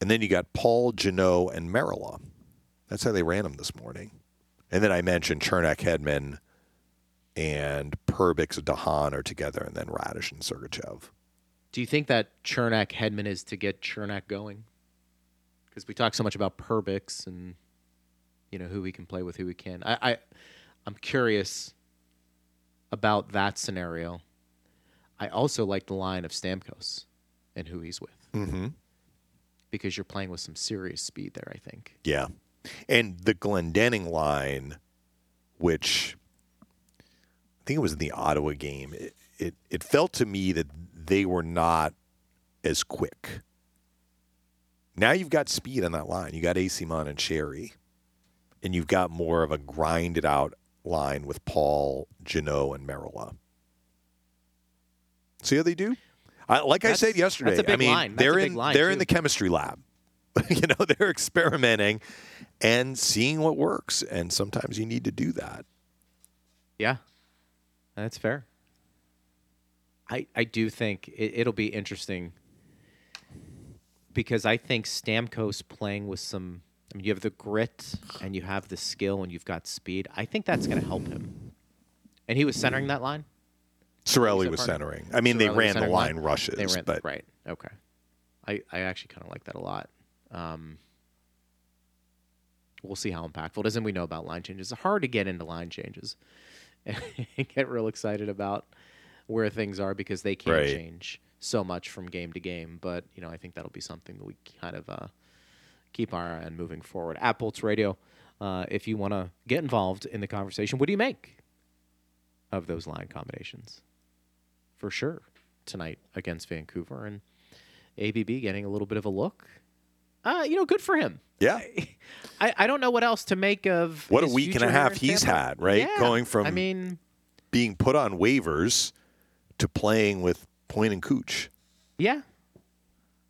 and then you got Paul, Jeannot, and Merelä. That's how they ran them this morning. And then I mentioned Cernak, Hedman, and Perbix, de Haan are together, and then Raddysh and Sergachev. Do you think that Cernak Hedman is to get Cernak going? Because we talk so much about Perbix and you know who we can play with, who we can. I, I I'm curious about that scenario. I also like the line of Stamkos and who he's with Mm-hmm. because you're playing with some serious speed there. I think. Yeah. And the Glendening line, which I think it was in the Ottawa game, it, it, it felt to me that they were not as quick. Now you've got speed on that line. You got Eyssimont and Sheary, and you've got more of a grinded out line with Paul, Jeannot, and Merelä. See how they do? I, like I said yesterday, that's I mean. They're in line, they're in the chemistry lab. you know, they're experimenting and seeing what works, and sometimes you need to do that. Yeah, that's fair. I I do think it, it'll be interesting because I think Stamkos playing with some. I mean, you have the grit and you have the skill and you've got speed. I think that's going to help him. And he was centering that line. Cirelli was centering. I mean, they ran the centering line rushes, They ran but right. Okay. I I actually kind of like that a lot. Um, we'll see how impactful it is, and we know about line changes. It's hard to get into line changes and get real excited about where things are because they can Right. change so much from game to game. But you know, I think that'll be something that we kind of uh, keep our eye on moving forward. At Bolts Radio, uh, if you want to get involved in the conversation, what do you make of those line combinations? For sure, tonight against Vancouver and ABB getting a little bit of a look. Uh, you know, good for him. yeah. I, I don't know what else to make of What a week and a half he's had, right? Yeah. Going from I mean, being put on waivers to playing with Point and Cooch. yeah.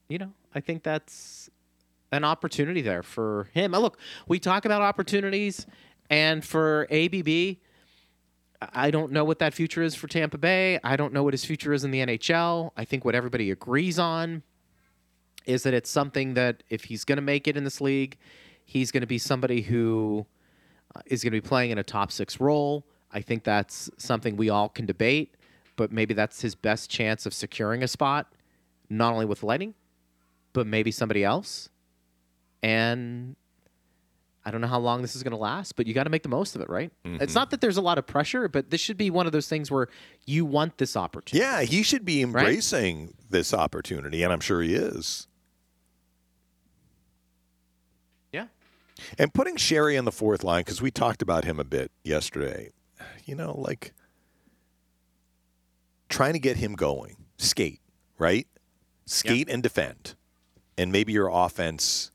You know, I think that's an opportunity there for him. Now, look, we talk about opportunities, and for ABB, I don't know what that future is for Tampa Bay. I don't know what his future is in the NHL. I think what everybody agrees on is that it's something that if he's going to make it in this league, he's going to be somebody who uh, going to be playing in a top six role. I think that's something we all can debate, but maybe that's his best chance of securing a spot, not only with Lightning, but maybe somebody else. And I don't know how long this is going to last, but you got to make the most of it, right? It's not that there's a lot of pressure, but this should be one of those things where you want this opportunity. Yeah, he should be embracing this opportunity, and I'm sure he is. Yeah. And putting Sheary on the fourth line, because we talked about him a bit yesterday, you know, like trying to get him going, skate, right? Skate and defend. And maybe your offense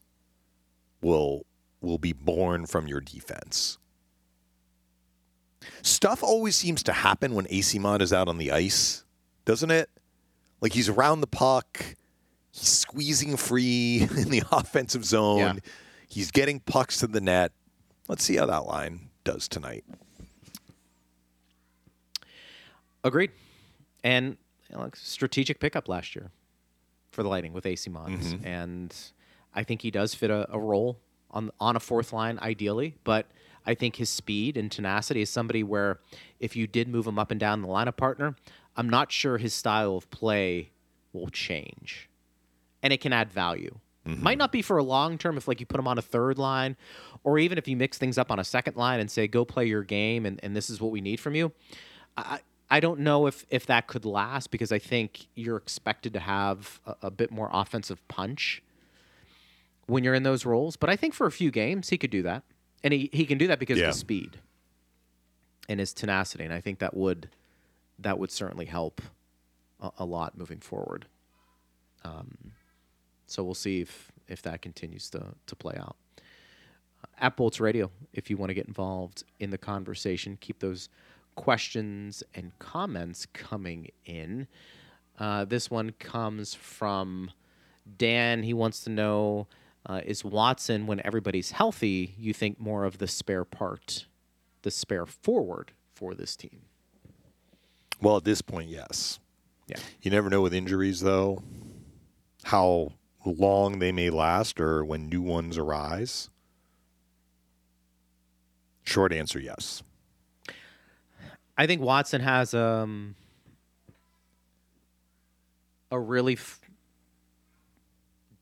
will will be born from your defense. Stuff always seems to happen when Eyssimont is out on the ice, doesn't it? Like he's around the puck, he's squeezing free in the offensive zone. Yeah. He's getting pucks to the net. Let's see how that line does tonight. Agreed. And you know, like, strategic pickup last year for the Lightning with Eyssimont's, mm-hmm. and I think he does fit a, a role on on a fourth line ideally. But I think his speed and tenacity is somebody where if you did move him up and down the lineup partner, I'm not sure his style of play will change, and it can add value. Might not be for a long term if like you put him on a third line, or even if you mix things up on a second line and say go play your game and, and this is what we need from you. I I don't know if if that could last because I think you're expected to have a, a bit more offensive punch when you're in those roles. But I think for a few games he could do that, and he, he can do that because Yeah. of his speed and his tenacity, and I think that would that would certainly help a, a lot moving forward. Um, so we'll see if if that continues to to play out. At Bolts Radio, if you want to get involved in the conversation, keep those questions and comments coming in. Uh, this one comes from Dan. He wants to know Uh, is Watson, when everybody's healthy, you think more of the spare part, the spare forward for this team? Well, at this point, yes. Yeah. You never know with injuries, though, how long they may last or when new ones arise. Short answer, yes. I think Watson has um, a really f-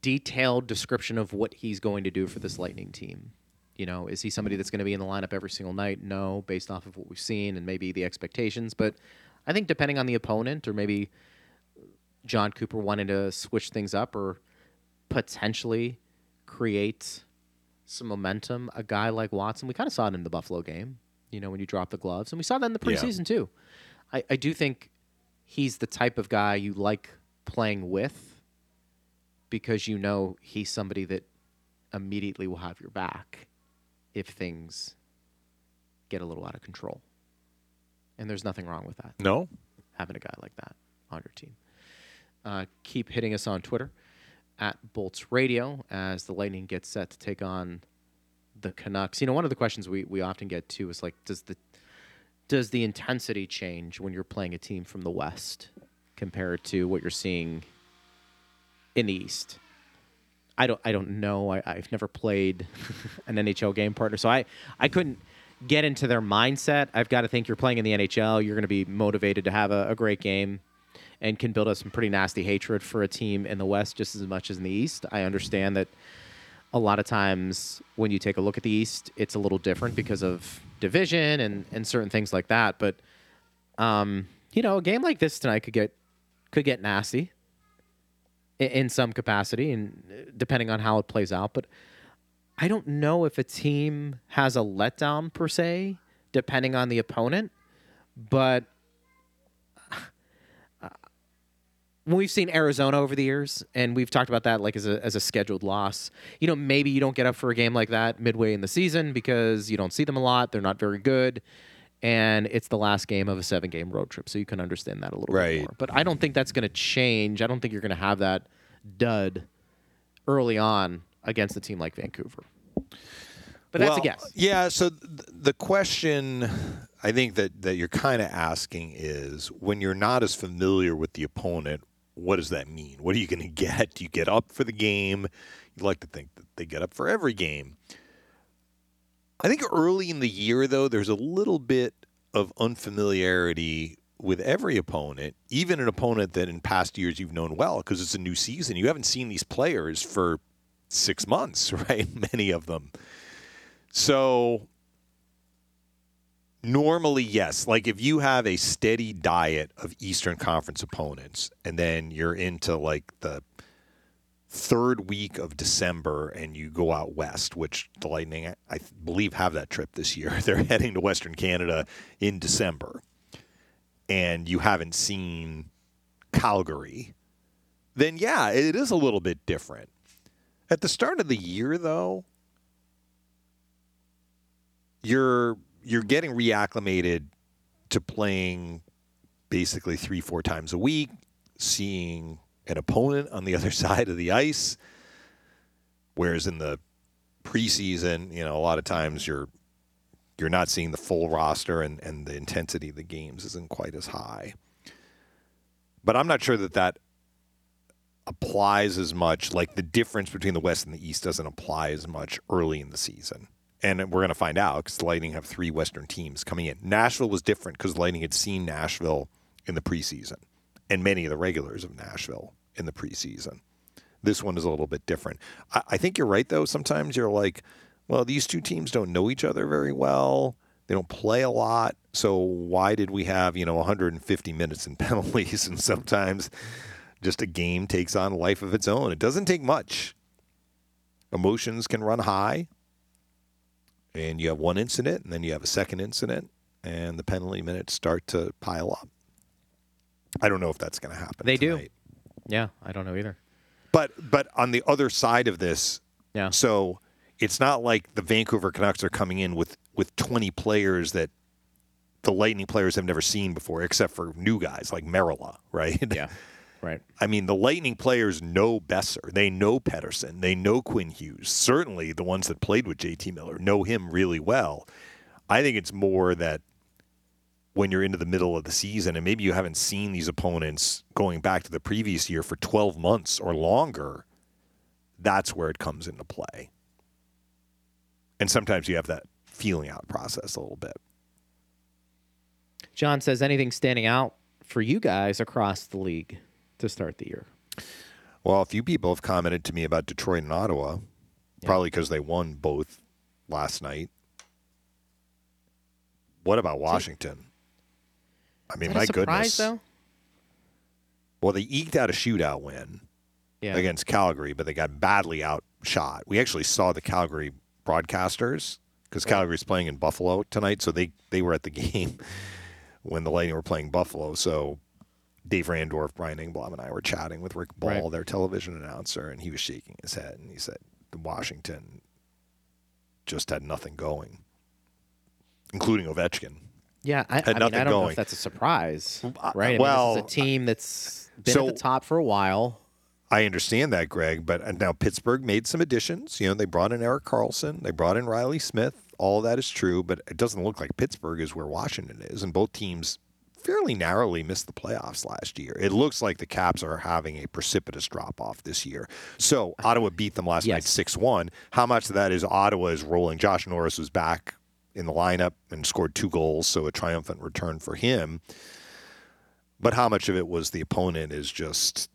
detailed description of what he's going to do for this Lightning team. You know, is he somebody that's going to be in the lineup every single night? No, based off of what we've seen and maybe the expectations. But I think depending on the opponent, or maybe John Cooper wanting to switch things up or potentially create some momentum, a guy like Watson, we kind of saw it in the Buffalo game, you know, when you drop the gloves. And we saw that in the Yeah. preseason too. I, I do think he's the type of guy you like playing with because you know he's somebody that immediately will have your back if things get a little out of control. And there's nothing wrong with that No? having a guy like that on your team. Uh, keep hitting us on Twitter at Bolts Radio as the Lightning get set to take on the Canucks. You know, one of the questions we, we often get too is like, does the does the intensity change when you're playing a team from the West compared to what you're seeing in the East? I don't I don't know. I, I've never played an NHL game partner, so I I couldn't get into their mindset. I've got to think you're playing in the NHL. You're going to be motivated to have a, a great game, and can build up some pretty nasty hatred for a team in the West just as much as in the East. I understand that a lot of times when you take a look at the East, it's a little different because of division and and certain things like that. But um, you know, a game like this tonight could get could get nasty i- in some capacity, and uh, depending on how it plays out. But I don't know if a team has a letdown per se, depending on the opponent. But uh, when we've seen Arizona over the years, and we've talked about that like as a as a scheduled loss, you know, maybe you don't get up for a game like that midway in the season because you don't see them a lot. They're not very good. And it's the last game of a seven game road trip. So you can understand that a little Right. bit more. But I don't think that's going to change. I don't think you're going to have that dud early on against a team like Vancouver. But that's a guess. Yeah. So th- the question I think that, that you're kind of asking is when you're not as familiar with the opponent, what does that mean? What are you going to get? Do you get up for the game? You like to think that they get up for every game. I think early in the year, though, there's a little bit of unfamiliarity with every opponent, even an opponent that in past years you've known well because it's a new season. You haven't seen these players for six months, right? Many of them. So normally, yes. Like if you have a steady diet of Eastern Conference opponents, and then you're into like the third week of December and you go out west, which the Lightning, I- believe, have that trip this year. They're heading to Western Canada in December, and you haven't seen Calgary, then yeah, it is a little bit different. At the start of the year, though, you're you're getting reacclimated to playing basically three four times a week, seeing an opponent on the other side of the ice. Whereas in the preseason, you know, a lot of times you're you're not seeing the full roster and, and the intensity of the games isn't quite as high. But I'm not sure that that applies as much. Like the difference between the West and the East doesn't apply as much early in the season. And we're going to find out because the Lightning have three Western teams coming in. Nashville was different because Lightning had seen Nashville in the preseason and many of the regulars of Nashville in the preseason. This one is a little bit different. I, I think you're right, though. Sometimes you're like, well, these two teams don't know each other very well. They don't play a lot. So why did we have, you know, 150 minutes in penalties? And sometimes just a game takes on life of its own. It doesn't take much. Emotions can run high. And you have one incident, and then you have a second incident, and the penalty minutes start to pile up. I don't know if that's going to happen. They do. Yeah, I don't know either. But but on the other side of this, Yeah. so it's not like the Vancouver Canucks are coming in with with 20 players that the Lightning players have never seen before, except for new guys like Merelä, right? Yeah. Right. I mean, the Lightning players know Boeser. They know Pettersson. They know Quinn Hughes. Certainly, the ones that played with JT Miller know him really well. I think it's more that when you're into the middle of the season and maybe you haven't seen these opponents going back to the previous year for 12 months or longer, that's where it comes into play. And sometimes you have that feeling out process a little bit. John says anything standing out for you guys across the league to start the year. Well, a few people have commented to me about Detroit and Ottawa, probably because they won both last night. What about Washington? I mean, my surprise, goodness. though? Well, they eked out a shootout win Yeah. against Calgary, but they got badly outshot. We actually saw the Calgary broadcasters because Calgary's playing in Buffalo tonight, so they they were at the game when the Lightning were playing Buffalo. So Dave Randorf, Brian Engblom, and I were chatting with Rick Ball, Right. their television announcer, and he was shaking his head and he said, Washington just had nothing going, including Ovechkin." Yeah, I, I, mean, I don't know if that's a surprise, Uh, right? I mean, well, is a team that's been so- at the top for a while. I understand that, Greg, but now Pittsburgh made some additions. You know, they brought in Erik Karlsson, they brought in Reilly Smith. All that is true, but it doesn't look like Pittsburgh is where Washington is, and both teams fairly narrowly missed the playoffs last year. It looks like the Caps are having a precipitous drop off this year. So Ottawa beat them last night six one. How much of that is Ottawa is rolling? Josh Norris was back in the lineup and scored two goals, so a triumphant return for him. But how much of it was the opponent is just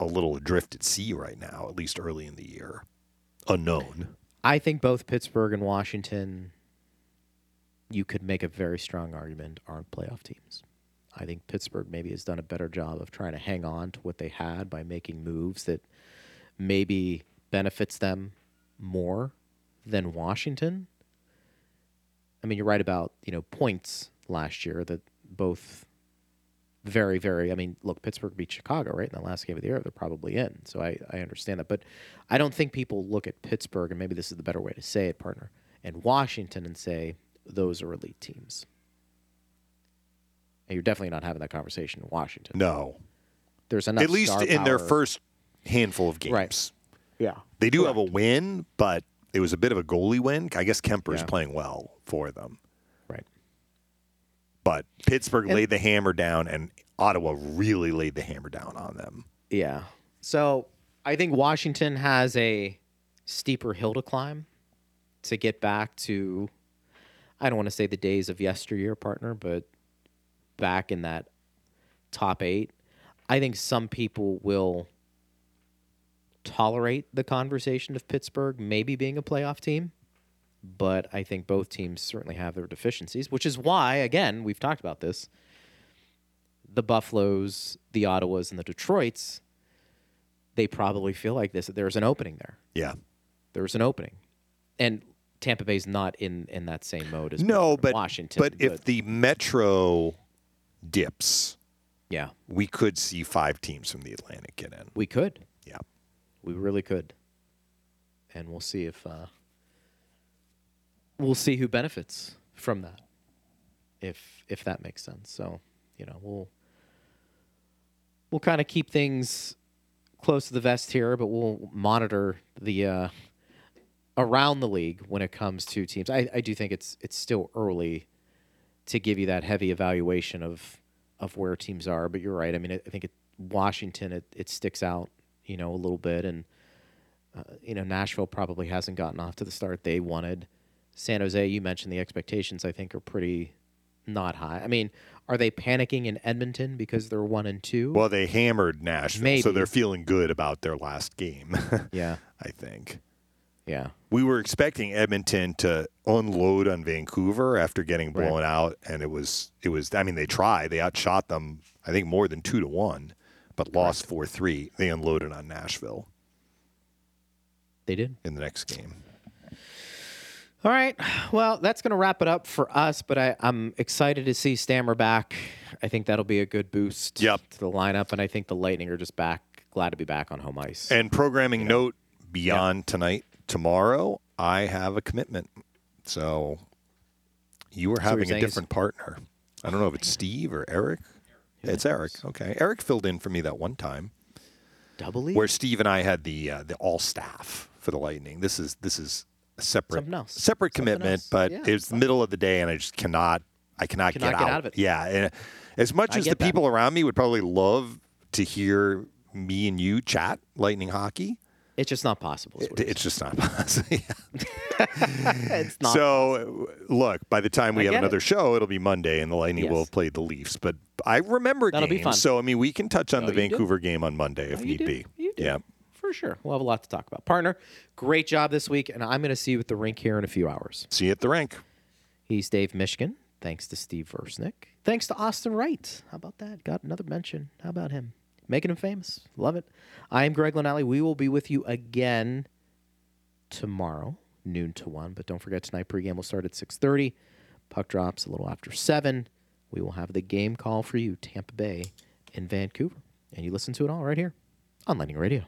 a little adrift at sea right now, at least early in the year. Unknown. I think both Pittsburgh and Washington, you could make a very strong argument, aren't playoff teams. I think Pittsburgh maybe has done a better job of trying to hang on to what they had by making moves that maybe benefits them more than Washington. I mean, you're right about you know points last year that both very, very. I mean, look, Pittsburgh beat Chicago right in the last game of the year. They're probably in, so I, I understand that. But I don't think people look at Pittsburgh, and maybe this is the better way to say it, partner, and Washington and say those are elite teams. And you're definitely not having that conversation in Washington. No. There's enough. At least in their power- first handful of games. Right. Yeah. They do have a win, but it was a bit of a goalie win. I guess Kuemper's Yeah. playing well for them. Right. But Pittsburgh And- laid the hammer down, and Ottawa really laid the hammer down on them. Yeah. So I think Washington has a steeper hill to climb to get back to, I don't want to say the days of yesteryear, partner, but back in that top eight. I think some people will tolerate the conversation of Pittsburgh maybe being a playoff team. But I think both teams certainly have their deficiencies, which is why, again, we've talked about this the Buffaloes, the Ottawas, and the Detroits, they probably feel like this. that There's an opening there. Yeah. There's an opening, and Tampa Bay's not in in that same mode as No, but Washington. But if the Metro dips, yeah, we could see five teams from the Atlantic get in. we could, Yeah. we really could, and we'll see if uh, we'll see who benefits from that, if if that makes sense. So you know we'll we'll kind of keep things close to the vest here, but we'll monitor the uh, around the league when it comes to teams. I, I do think it's it's still early to give you that heavy evaluation of of where teams are, but you're right. I mean, I, I think it, Washington it, it sticks out, you know, a little bit, and uh, you know Nashville probably hasn't gotten off to the start they wanted. San Jose, you mentioned the expectations. I think are pretty not high. I mean, are they panicking in Edmonton because they're one and two? Well, they hammered Nashville, so they're feeling good about their last game, yeah, I think. Yeah. We were expecting Edmonton to unload on Vancouver after getting Right. blown out, and it was it was. I mean, they tried. They outshot them. I think more than two to one, but lost four three. They unloaded on Nashville They did. in the next game. All right. Well, that's going to wrap it up for us, but I, I'm excited to see Stammer back. I think that'll be a good boost Yep. to the lineup, and I think the Lightning are just back. Glad to be back on home ice. And programming note beyond tonight, tomorrow I have a commitment. So you are So having a different partner. I don't know if it's Steve or Eric. It's Eric. Okay, Eric filled in for me that one time Double E. where Steve and I had the uh, the all staff for the Lightning. This is this is a separate separate Something commitment, else. but Yeah, it's the middle of the day, and I just cannot I cannot, Cannot get, get out. out of it. Yeah, and as much I as the that. people around me would probably love to hear me and you chat Lightning hockey, It's just not possible. it, it's just not possible. It's not. So, look, by the time we I have another it. show, it'll be Monday, and the Lightning will Yes. have played the Leafs. But I remember That'll be games, fun. so I mean, we can touch on the you do. Vancouver game on Monday if Oh, need do. be. You do. Yeah. for sure. We'll have a lot to talk about. Partner, great job this week, and I'm going to see you at the rink here in a few hours. See you at the rink. He's Dave Mishkin. Thanks to Steve Versnick. Thanks to Austin Wright. How about that? Got another mention. How about him? Making him famous. Love it. I am Greg Linnelli. We will be with you again tomorrow, noon to one. But don't forget tonight pregame will start at six thirty. Puck drops a little after seven. We will have the game call for you, Tampa Bay in Vancouver, and you listen to it all right here on Lightning Radio.